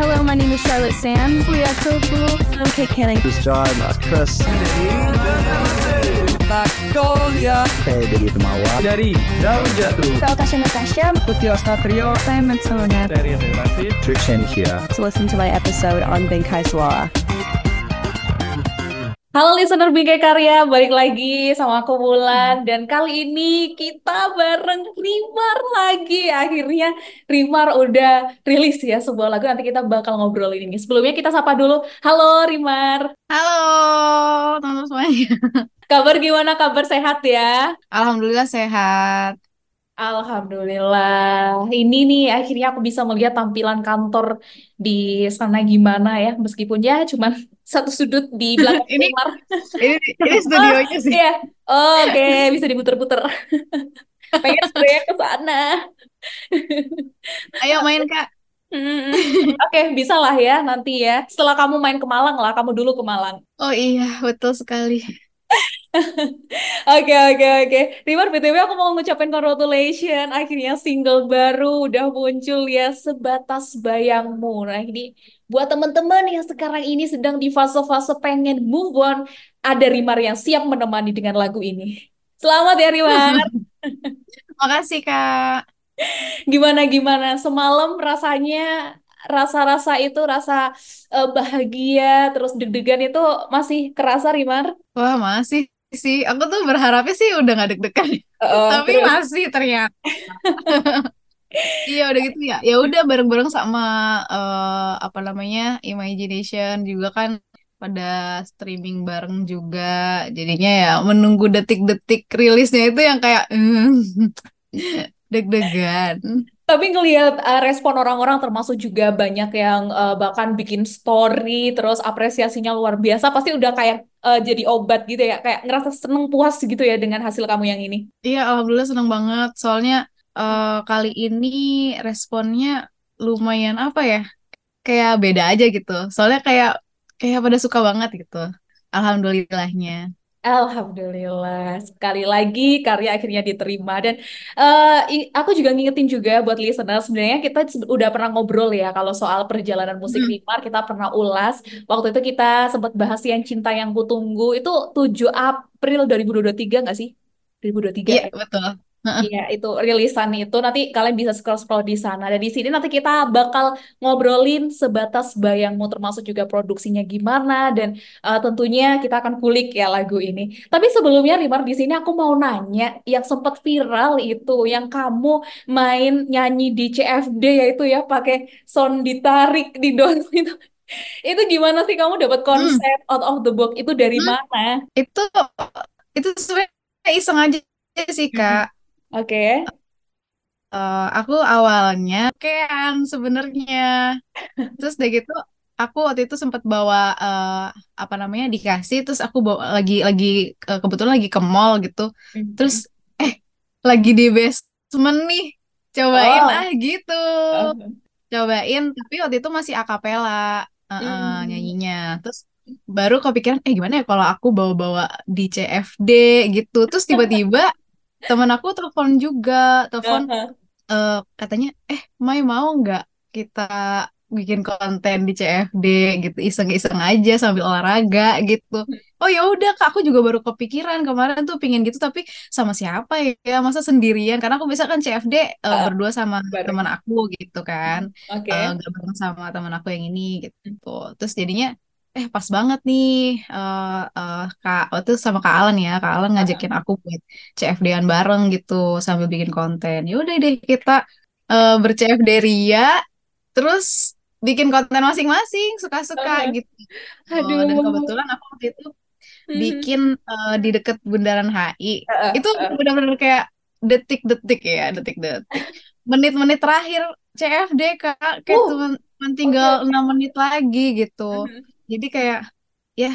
Hello, my name is Charlotte Sands. We are so cool. I'm Kate Canning. This is John. That's Chris. Magnolia Hey, dari Temawa. dari Daun Jatuh Natasha Natasha. Putih Ostatrio Simon Sona. dari Relasi Trishan here. To listen to my episode on Bengkai Suara. Halo listener Bingkai Karya, balik lagi sama aku Wulan dan kali ini kita bareng Rimar lagi. Akhirnya Rimar udah rilis ya sebuah lagu nanti kita bakal ngobrolin ini. Sebelumnya kita sapa dulu. Halo Rimar. Halo teman-teman semuanya. Kabar gimana? Kabar sehat ya? Alhamdulillah sehat. Alhamdulillah. Ini nih akhirnya aku bisa melihat tampilan kantor di sana gimana ya. Meskipun ya cuman satu sudut di belakang Ini- Rimar. Ini ini studionya sih. Iya. Oh, Oke, bisa diputer-puter. Pengen sebenarnya ke sana. Ayo main kak. Mm-mm. Oke, bisa lah ya nanti ya. Setelah kamu main ke Malang lah, kamu dulu ke Malang. Oh iya betul sekali. Oke, oke, oke. Rimar, BTW aku mau ngucapin congratulations. Akhirnya single baru udah muncul ya, Sebatas Bayangmu. Nah, ini buat teman-teman yang sekarang ini sedang di fase-fase pengen move on, ada Rimar yang siap menemani dengan lagu ini. Selamat ya, Rimar. Makasih kak. Gimana gimana semalam rasanya rasa-rasa itu rasa eh, bahagia terus deg-degan itu masih kerasa Rimar? Wah masih sih. Aku tuh berharapnya sih udah gak deg-degan. Heeh, Tapi terus- masih ternyata. Iya udah gitu ya. Ya udah bareng-bareng sama eh, apa namanya Imagination juga kan pada streaming bareng juga. Jadinya ya menunggu detik-detik rilisnya itu yang kayak deg-degan. Tapi ngelihat eh, respon orang-orang termasuk juga banyak yang eh, bahkan bikin story terus apresiasinya luar biasa pasti udah kayak eh, jadi obat gitu ya kayak ngerasa seneng puas gitu ya dengan hasil kamu yang ini. Iya, alhamdulillah senang banget. Soalnya eh, kali ini responnya lumayan apa ya? Kayak beda aja gitu. Soalnya kayak kayak pada suka banget gitu. Alhamdulillahnya. Alhamdulillah, sekali lagi karya akhirnya diterima dan i- aku juga ngingetin juga buat listener sebenarnya kita udah pernah ngobrol ya kalau soal perjalanan musik Hmm. Rimar kita pernah ulas waktu itu kita sempat bahas yang cinta yang kutunggu itu 7 April 2023 nggak sih? 2023 Iya, ya? betul. Iya, itu rilisan itu nanti kalian bisa scroll-scroll di sana. Dan di sini nanti kita bakal ngobrolin sebatas bayangmu termasuk juga produksinya gimana dan eh, tentunya kita akan kulik ya lagu ini. Tapi sebelumnya Rimar di sini aku mau nanya yang sempat viral itu yang kamu main nyanyi di CFD yaitu ya pakai sound ditarik di dong itu. Itu gimana sih kamu dapat konsep out of the box itu dari Hmm. mana? Itu itu sebenarnya iseng aja sih, Kak. Oke. Eh, aku awalnya kean sebenarnya. Terus udah gitu aku waktu itu sempat bawa eh, apa namanya dikasih terus aku bawa lagi lagi eh, kebetulan lagi ke mall gitu. Terus eh lagi di basement nih. Cobain Oh. ah gitu. Oh. Cobain tapi waktu itu masih akapela eh, eh, Hmm. nyanyinya. Terus baru kepikiran eh gimana ya kalau aku bawa-bawa di CFD gitu. Terus tiba-tiba teman aku telepon juga, telepon eh, katanya eh Mai mau nggak kita bikin konten di CFD gitu iseng-iseng aja sambil olahraga gitu. Oh ya udah kak aku juga baru kepikiran kemarin tuh pingin gitu tapi sama siapa ya? Masa sendirian? Karena aku bisa kan CFD eh, Ah, berdua sama teman aku gitu kan. Oke. Eh, nggak bareng sama teman aku yang ini gitu. Terus jadinya eh pas banget nih eh eh, kak waktu itu sama kak Alan ya kak Alan ngajakin aku buat CFD-an bareng gitu sambil bikin konten ya udah deh kita eh ber-CFD ria terus bikin konten masing-masing suka-suka Aha. gitu Oh, dan Aduh. kebetulan aku waktu itu Mhm. bikin eh, di deket Bundaran HI Heeh, itu benar-benar kayak detik-detik ya detik-detik menit-menit terakhir CFD kak kayak Uh, oke. tinggal enam menit lagi gitu Mhm. Jadi kayak ya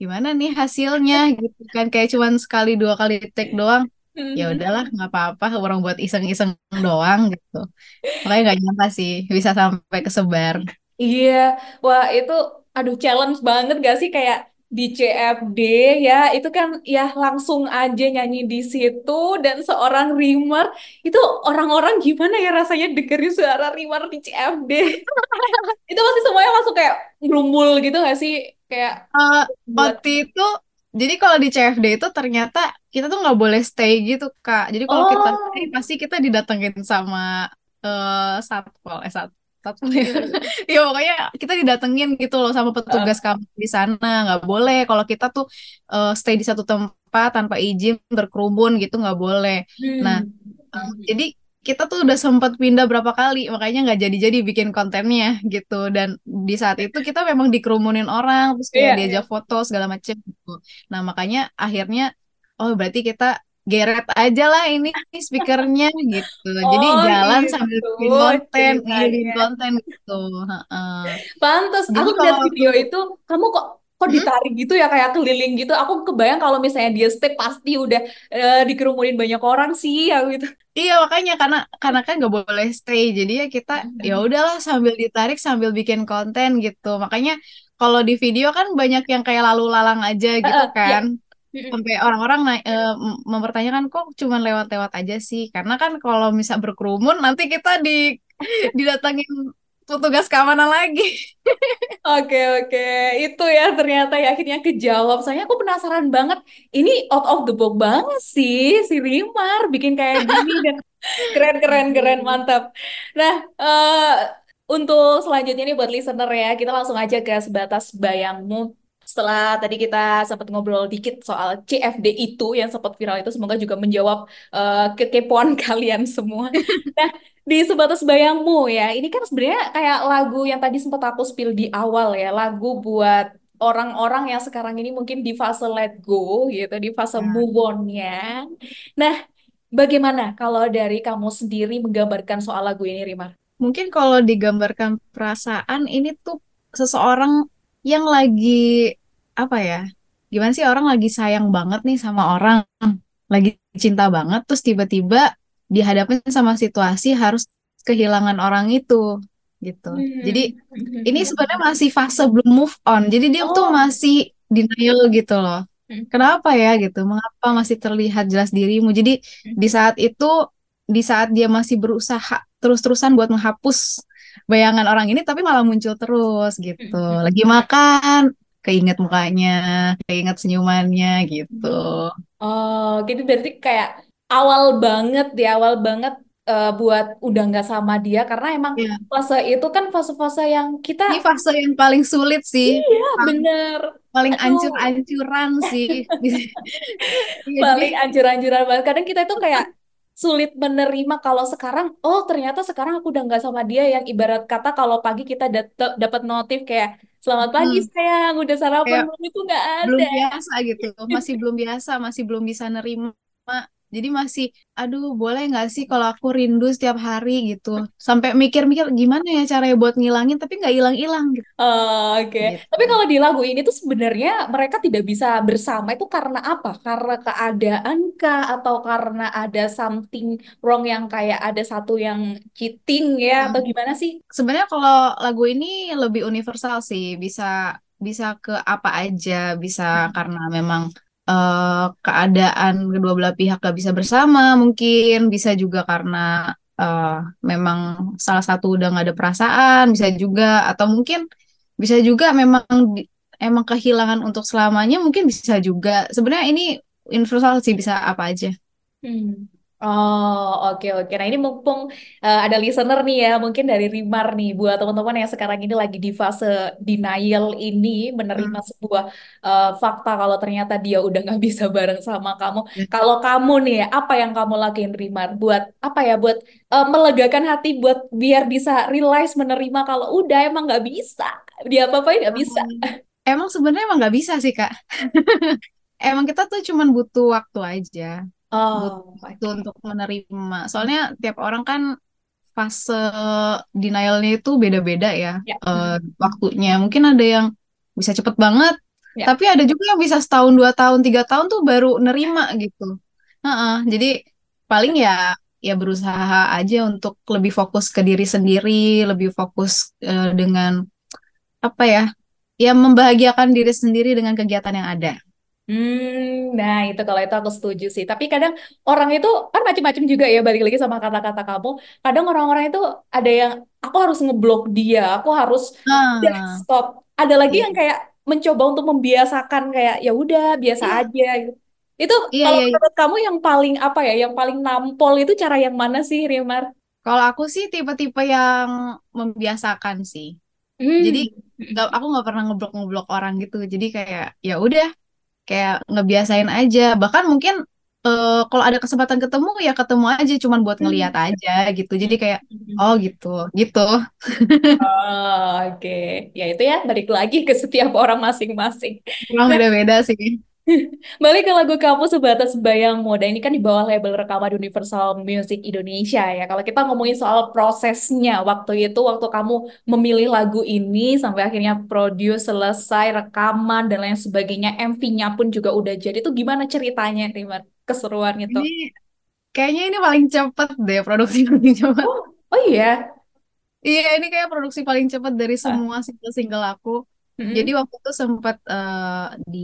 gimana nih hasilnya? Gitu kan kayak cuman sekali dua kali take doang. Ya Mhm. udahlah nggak apa-apa orang buat iseng-iseng doang gitu. Makanya nggak nyangka sih bisa sampai kesebar. Iya, wah itu aduh challenge banget gak sih? Kayak di CFD ya itu kan ya langsung aja nyanyi di situ dan seorang Rimar itu orang-orang gimana ya rasanya dengerin suara Rimar di CFD Itu pasti semuanya langsung kayak gerumbul gitu gak sih? Kayak Eh, buat waktu itu, jadi kalau di CFD itu ternyata kita tuh nggak boleh stay gitu, Kak. Jadi kalau kita stay, oh pasti kita didatengin sama eh satpol, eh sat satpol ya. Ya pokoknya kita didatengin gitu loh sama petugas kampus di sana. Nggak boleh kalau kita tuh eh, stay di satu tempat tanpa izin berkerumun gitu nggak boleh. Nah, hmm. eh, jadi kita tuh udah sempat pindah berapa kali, makanya nggak jadi-jadi bikin kontennya gitu. Dan di saat itu kita memang dikerumunin orang, terus kayak iya. diajak foto segala macem gitu. Nah, makanya akhirnya, oh berarti kita geret aja lah ini speakernya gitu. Jadi Oh jalan sambil gitu bikin konten, ngirimin ceritanya. konten gitu. Heeh. Pantes, Jadi aku lihat video itu, kamu kok kok Hmm? ditarik gitu ya kayak keliling gitu. Aku kebayang kalau misalnya dia step pasti udah eh, dikerumunin banyak orang sih, aku gitu. Iya makanya karena karena kan nggak boleh stay jadi ya kita ya udahlah sambil ditarik sambil bikin konten gitu makanya kalau di video kan banyak yang kayak lalu lalang aja gitu iya. kan Mm-mm. Sampai orang-orang eh, mempertanyakan kok cuman lewat-lewat aja sih karena kan kalau misal berkerumun nanti kita di didatangin petugas keamanan lagi Oke, oke. Itu ya ternyata ya akhirnya kejawab. Soalnya aku penasaran banget. Ini out of the box banget sih si Rimar bikin kayak gini dan keren, keren, keren, mantap. Nah, eh untuk selanjutnya nih buat listener ya, kita langsung aja ke sebatas bayangmu. Setelah tadi kita sempat ngobrol dikit soal CFD itu yang sempat viral itu, semoga juga menjawab eh, kekepoan kalian semua. Nah, di sebatas bayangmu ya, ini kan sebenarnya kayak lagu yang tadi sempat aku spill di awal ya, lagu buat orang-orang yang sekarang ini mungkin di fase let go gitu, di fase Ya. move on-nya. Nah, bagaimana kalau dari kamu sendiri menggambarkan soal lagu ini, Rimar? Mungkin kalau digambarkan perasaan ini tuh seseorang yang lagi apa ya? Gimana sih orang lagi sayang banget nih sama orang, lagi cinta banget, terus tiba-tiba dihadapin sama situasi harus kehilangan orang itu gitu. Jadi ini sebenarnya masih fase belum move on. Jadi dia tuh Oh. masih denial gitu loh. Hmm. Kenapa ya gitu? Mengapa masih terlihat jelas dirimu? Jadi di saat itu, di saat dia masih berusaha terus-terusan buat menghapus bayangan orang ini, tapi malah muncul terus gitu. Lagi makan, keinget mukanya, keinget senyumannya gitu. Oh, gitu berarti kayak awal banget di awal banget eh, buat udah nggak sama dia karena emang Iya. fase itu kan fase-fase yang kita Ini fase yang paling sulit sih, iya bener paling ancur-ancuran sih. Iya, paling anjur-anjuran banget kadang kita itu kayak sulit menerima kalau sekarang oh ternyata sekarang aku udah nggak sama dia yang ibarat kata kalau pagi kita dat- dapat notif kayak selamat pagi hmm, sayang udah sarapan belum? Itu nggak belum ada. biasa gitu, masih belum biasa, masih belum bisa nerima. Jadi masih, aduh boleh nggak sih kalau aku rindu setiap hari gitu. Sampai mikir-mikir gimana ya caranya buat ngilangin, tapi nggak hilang-hilang gitu. Oh, Oke, Gitu. Tapi kalau di lagu ini tuh sebenarnya mereka tidak bisa bersama itu karena apa? Karena keadaan kah atau karena ada something wrong yang kayak ada satu yang cheating ya atau Hmm. gimana sih? Sebenarnya kalau lagu ini lebih universal sih, bisa bisa ke apa aja, bisa karena memang eh, keadaan kedua belah pihak gak bisa bersama, mungkin bisa juga karena eh, memang salah satu udah nggak ada perasaan, bisa juga atau mungkin bisa juga memang emang kehilangan untuk selamanya, mungkin bisa juga. Sebenarnya ini universal sih, bisa apa aja. Hmm. Oh, oke oke. Nah, ini mumpung eh, ada listener nih ya, mungkin dari Rimar nih, buat teman-teman yang sekarang ini lagi di fase denial ini, menerima Hmm. sebuah eh, fakta kalau ternyata dia udah nggak bisa bareng sama kamu. Ya. Kalau kamu nih, apa yang kamu lakuin Rimar? Buat apa ya? Buat eh, melegakan hati, buat biar bisa realize menerima kalau udah emang nggak bisa, dia apa-apain nggak bisa. Emang sebenarnya emang nggak bisa sih, Kak. Emang kita tuh cuman butuh waktu aja. Oh, oke. untuk menerima. Soalnya tiap orang kan fase denialnya itu beda-beda ya Ya. eh, waktunya. Mungkin ada yang bisa cepet banget, Ya. tapi ada juga yang bisa setahun, dua tahun, tiga tahun tuh baru nerima gitu. Heeh, jadi paling ya ya berusaha aja untuk lebih fokus ke diri sendiri, lebih fokus eh, dengan apa ya, ya membahagiakan diri sendiri dengan kegiatan yang ada Hmm, nah itu kalau itu aku setuju sih. Tapi kadang orang itu kan macam-macam juga ya balik lagi sama kata-kata kamu. Kadang orang-orang itu ada yang aku harus ngeblok dia, aku harus udah stop. Ada lagi iya, yang kayak mencoba untuk membiasakan kayak ya udah biasa iya, aja gitu. Itu iya, kalau iya. iya. menurut kamu yang paling apa ya, yang paling nampol itu cara yang mana sih, Rimar? Kalau aku sih tipe-tipe yang membiasakan sih. Jadi Hmm. nggak, aku nggak pernah ngeblok-ngeblok orang gitu. Jadi kayak ya udah, kayak ngebiasain aja. Bahkan mungkin eh, kalau ada kesempatan ketemu ya ketemu aja, cuman buat ngeliat aja gitu. Jadi kayak oh gitu, gitu. Oh, oke. Ya itu ya, balik lagi ke setiap orang masing-masing. Kurang Nah, beda-beda sih. balik ke lagu kamu Sebatas Bayang Moda ini kan di bawah label rekaman Universal Music Indonesia ya. Kalau kita ngomongin soal prosesnya waktu itu, waktu kamu memilih lagu ini sampai akhirnya produce, selesai, rekaman dan lain sebagainya, MV-nya pun juga udah jadi. Itu gimana ceritanya, Rimar? Keseruan itu. Ini kayaknya ini paling cepet deh produksi paling cepet. Oh, oh iya. Iya, ini kayak produksi paling cepet dari Ah, semua single-single aku. Jadi mm-mm. waktu itu sempat eh, di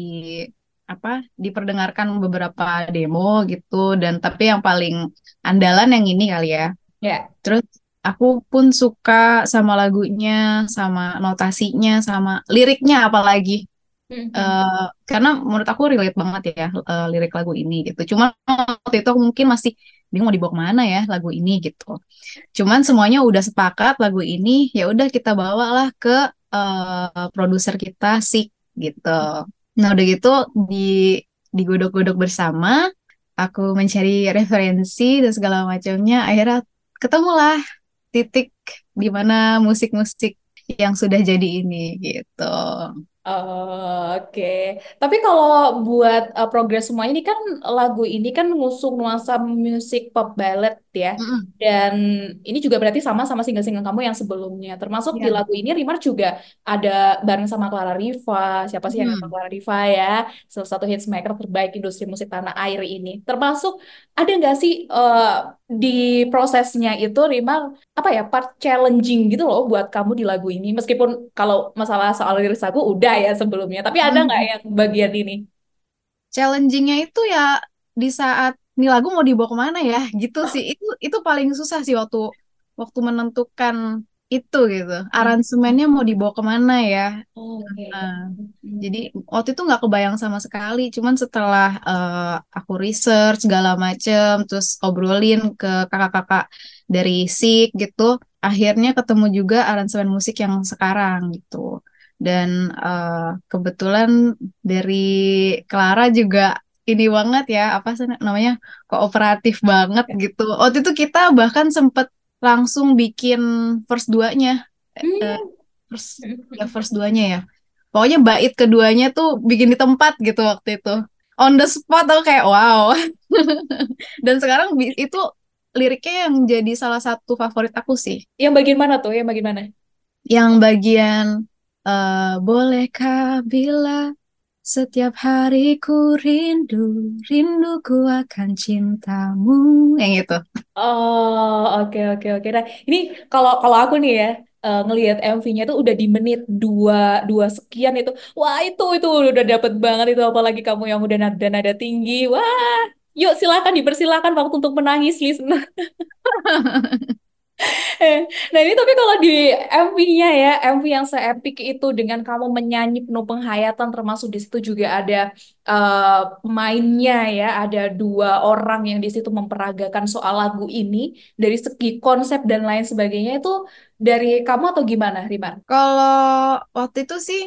apa diperdengarkan beberapa demo gitu dan tapi yang paling andalan yang ini kali ya. Ya. Terus aku pun suka sama lagunya, sama notasinya, sama liriknya apalagi. Mm-mm. Eh, karena menurut aku relate banget ya eh, lirik lagu ini gitu. Cuma waktu itu mungkin masih bingung mau dibawa ke mana ya lagu ini gitu. Cuman semuanya udah sepakat lagu ini ya udah kita bawalah ke eh, produser kita Sik gitu. Nah udah gitu di digodok-godok bersama, aku mencari referensi dan segala macamnya. Akhirnya ketemulah titik di mana musik-musik yang sudah jadi ini gitu. Oh, Oke, Tapi kalau buat uh, progres semua ini kan lagu ini kan mengusung nuansa musik pop ballad ya, Mm-mm. dan ini juga berarti sama sama single-single kamu yang sebelumnya. Termasuk di Iya. lagu ini Rimar juga ada bareng sama Clara Riva. Siapa sih yang Hmm. Clara Riva ya? Salah satu hitsmaker terbaik industri musik tanah air ini. Termasuk ada nggak sih uh, di prosesnya itu Rimar apa ya part challenging gitu loh buat kamu di lagu ini meskipun kalau masalah soal lirik lagu udah ya sebelumnya tapi ada nggak Hmm. yang bagian ini Challengingnya itu ya di saat ini lagu mau dibawa ke mana ya gitu sih. Itu itu paling susah sih waktu waktu menentukan itu gitu. Aransemennya mau dibawa ke mana ya. Oke. Nah, jadi waktu itu nggak kebayang sama sekali. Cuman setelah eh, aku research segala macem, terus obrolin ke kakak-kakak dari SIK gitu, akhirnya ketemu juga aransemen musik yang sekarang gitu. Dan eh, kebetulan dari Clara juga ini banget ya, apa sih namanya kooperatif banget gitu. Waktu itu kita bahkan sempet langsung bikin verse duanya, eh, Hmm. verse ya verse duanya ya. Pokoknya bait keduanya tuh bikin di tempat gitu waktu itu. On the spot aku kayak wow. Dan sekarang itu liriknya yang jadi salah satu favorit aku sih. yang bagian mana tuh yang bagian mana Yang bagian eh, bolehkah bila setiap hari ku rindu, rinduku akan cintamu. Yang itu. oh oke oke oke. Nah ini kalau kalau aku nih ya eh, ngelihat MV-nya tuh udah di menit dua dua sekian itu. Wah itu itu udah dapet banget itu. Apalagi kamu yang udah nada nada tinggi. Wah yuk silakan dipersilakan waktu untuk menangis listener Eh, Nah ini tapi kalau di MV-nya ya, MV yang seepik itu dengan kamu menyanyi penuh penghayatan, termasuk di situ juga ada eh, pemainnya ya, ada dua orang yang di situ memperagakan soal lagu ini dari segi konsep dan lain sebagainya itu dari kamu atau gimana, Rimar? Kalau waktu itu sih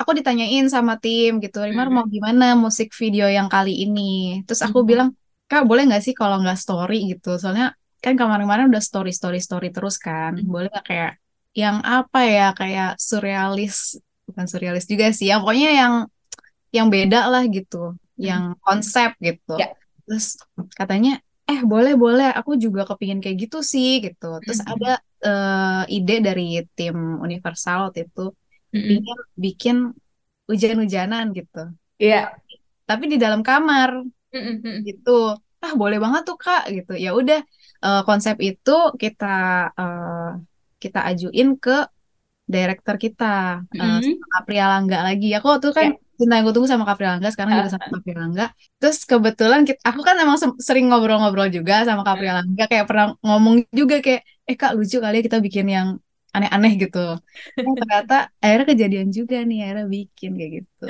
aku ditanyain sama tim gitu, Rimar mau Mm-mm. gimana musik video yang kali ini? Terus aku Mm-mm. bilang, Kak boleh nggak sih kalau nggak story gitu? Soalnya kan kemarin-kemarin udah story story story terus kan, boleh nggak kayak yang apa ya kayak surrealis, bukan surrealis juga sih, yang pokoknya yang yang beda lah gitu, yang konsep gitu. Ya. Terus katanya, eh boleh boleh, aku juga kepingin kayak gitu sih gitu. Terus ada eh, ide dari tim Universal waktu itu Mm-mm. pingin bikin hujan-hujanan gitu. Iya. Tapi di dalam kamar Mm-mm. gitu. Ah, boleh banget tuh Kak gitu. Ya udah eh, konsep itu kita eh, kita ajuin ke director kita Mm-mm. sama Kapria Langga lagi. Aku waktu itu kan cinta yang gue tunggu sama Kapria Langga, sekarang juga sama Kapria Langga. Terus kebetulan kita, aku kan emang sering ngobrol-ngobrol juga sama Kapria Langga, kayak pernah ngomong juga kayak, eh kak lucu kali ya kita bikin yang aneh-aneh gitu. Eh, ternyata akhirnya kejadian juga nih, akhirnya bikin kayak gitu.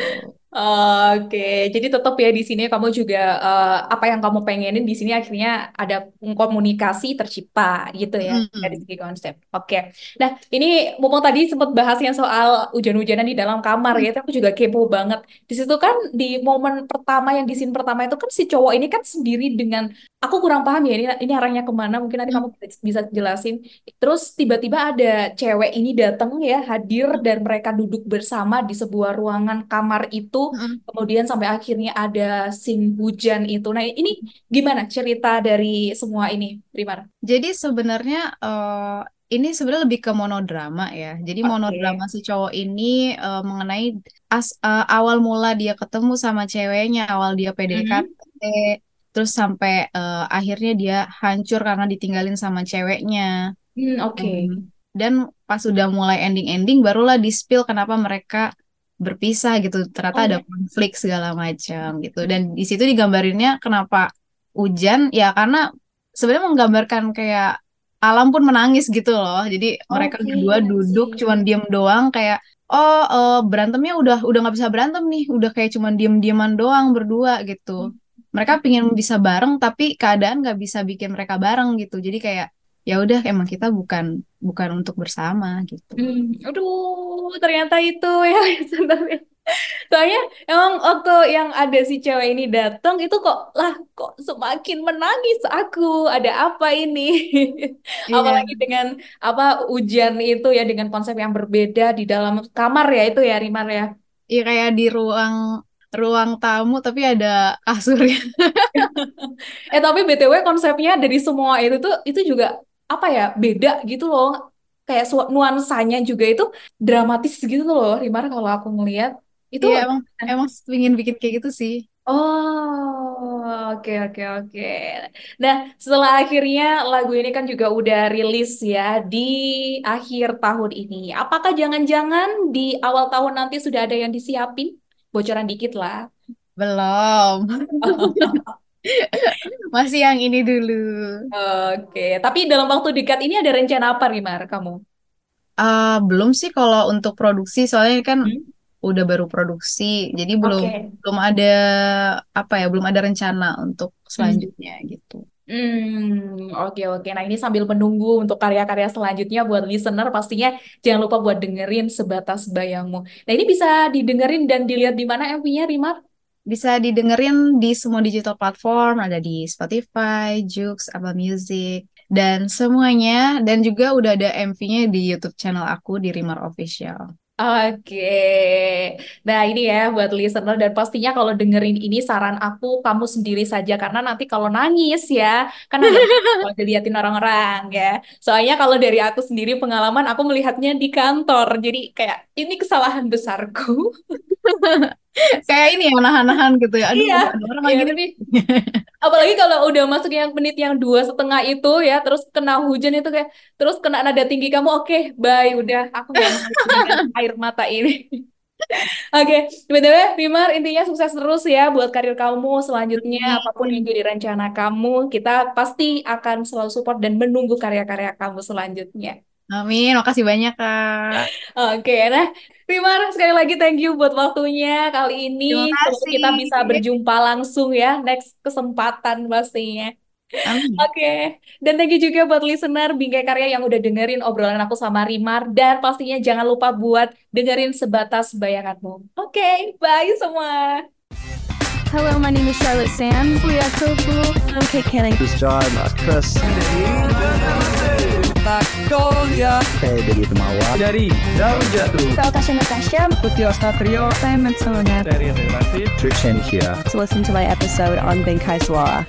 Oke, jadi tetap ya di sini kamu juga eh, apa yang kamu pengenin di sini akhirnya ada komunikasi tercipta gitu ya Mm. dari segi konsep. Oke, nah ini mumpung tadi sempat bahas yang soal hujan-hujanan di dalam kamar ya, itu aku juga kepo banget. Di situ kan di momen pertama yang di scene pertama itu kan si cowok ini kan sendiri dengan aku kurang paham ya ini ini arahnya ke mana mungkin nanti kamu bisa jelasin. Terus tiba-tiba ada cewek ini datang ya hadir dan mereka duduk bersama di sebuah ruangan kamar itu Mm-mm. kemudian sampai akhirnya ada scene hujan itu. Nah, ini gimana cerita dari semua ini, Primar? Jadi sebenarnya eh, ini sebenarnya lebih ke monodrama ya. Jadi Oke. monodrama si cowok ini eh, mengenai as, eh, awal mula dia ketemu sama ceweknya, awal dia PDKT, terus sampai eh, akhirnya dia hancur karena ditinggalin sama ceweknya. Hmm, oke. Dan, dan pas udah mulai ending-ending barulah di-spill kenapa mereka berpisah gitu. Ternyata Oh, ada konflik segala macam gitu. Dan di situ digambarinnya kenapa hujan ya karena sebenarnya menggambarkan kayak alam pun menangis gitu loh. Jadi mereka Oke, berdua duduk cuman diem doang kayak oh eh, berantemnya udah udah nggak bisa berantem nih, udah kayak cuman diem-dieman doang berdua gitu. Mereka pingin bisa bareng tapi keadaan nggak bisa bikin mereka bareng gitu. Jadi kayak ya udah emang kita bukan bukan untuk bersama gitu. Hmm, aduh, ternyata itu ya sebenarnya. Soalnya emang waktu yang ada si cewek ini datang itu kok lah kok semakin menangis aku. Ada apa ini? Iya. Apalagi dengan apa hujan itu ya dengan konsep yang berbeda di dalam kamar ya itu ya Rimar ya. Iya kayak di ruang ruang tamu tapi ada kasurnya. Eh tapi BTW konsepnya dari semua itu tuh itu juga apa ya beda gitu loh. Kayak nuansanya juga itu dramatis gitu loh Rimar kalau aku ngelihat. Itu Iya emang emang pengen bikin kayak gitu sih. Oh, oke oke oke. Nah, setelah akhirnya lagu ini kan juga udah rilis ya di akhir tahun ini. Apakah jangan-jangan di awal tahun nanti sudah ada yang disiapin? Bocoran dikit lah. Belum. Masih yang ini dulu. Oke, tapi dalam waktu dekat ini ada rencana apa, Rimar, kamu? Ah, belum sih kalau untuk produksi soalnya kan Hmm? udah baru produksi. Jadi belum Oke. belum ada apa ya, belum ada rencana untuk selanjutnya gitu. Hmm, oke oke. Nah, ini sambil menunggu untuk karya-karya selanjutnya buat listener pastinya jangan lupa buat dengerin Sebatas Bayangmu. Nah, ini bisa didengerin dan dilihat di mana MV-nya, Rimar? Bisa didengerin di semua digital platform, ada di Spotify, Joox, Apple Music, dan semuanya. Dan juga udah ada MV-nya di YouTube channel aku di Rimar Official. Oke. Nah, ini ya buat listener dan pastinya kalau dengerin ini saran aku kamu sendiri saja karena nanti kalau nangis ya kan kalau diliatin orang-orang ya. Soalnya kalau dari aku sendiri pengalaman aku melihatnya di kantor. Jadi kayak ini kesalahan besarku. Kayak ini ya, nahan-nahan gitu ya. Aduh, Iya, ada orang iya, lagi nih. apalagi kalau udah masuk yang menit yang dua setengah itu ya, terus kena hujan itu kayak, terus kena nada tinggi kamu, oke, bye, udah, aku gak mau air mata ini. Oke, BTW, Rimar, intinya sukses terus ya buat karir kamu selanjutnya, apa pun yang jadi rencana kamu, kita pasti akan selalu support dan menunggu karya-karya kamu selanjutnya. Amin, makasih banyak Kak. Oke, nah Rimar sekali lagi thank you buat waktunya kali ini. Terima Semoga kasih. kita bisa berjumpa langsung ya next kesempatan pastinya. Amin. Oke, dan thank you juga buat listener Bingkai Karya yang udah dengerin obrolan aku sama Rimar dan pastinya jangan lupa buat dengerin sebatas bayanganmu. Oke, bye semua. Hello, my name is Charlotte Sam. We are so cool. I'm Kate Canning. This is John, Chris. Magnolia Saya dari Temawa. dari Daun Jatuh Saya Tasha Natasha. Putih Satrio Saya Matsona. dari Relatif Trishan here. To listen to my episode on Benkai Suara.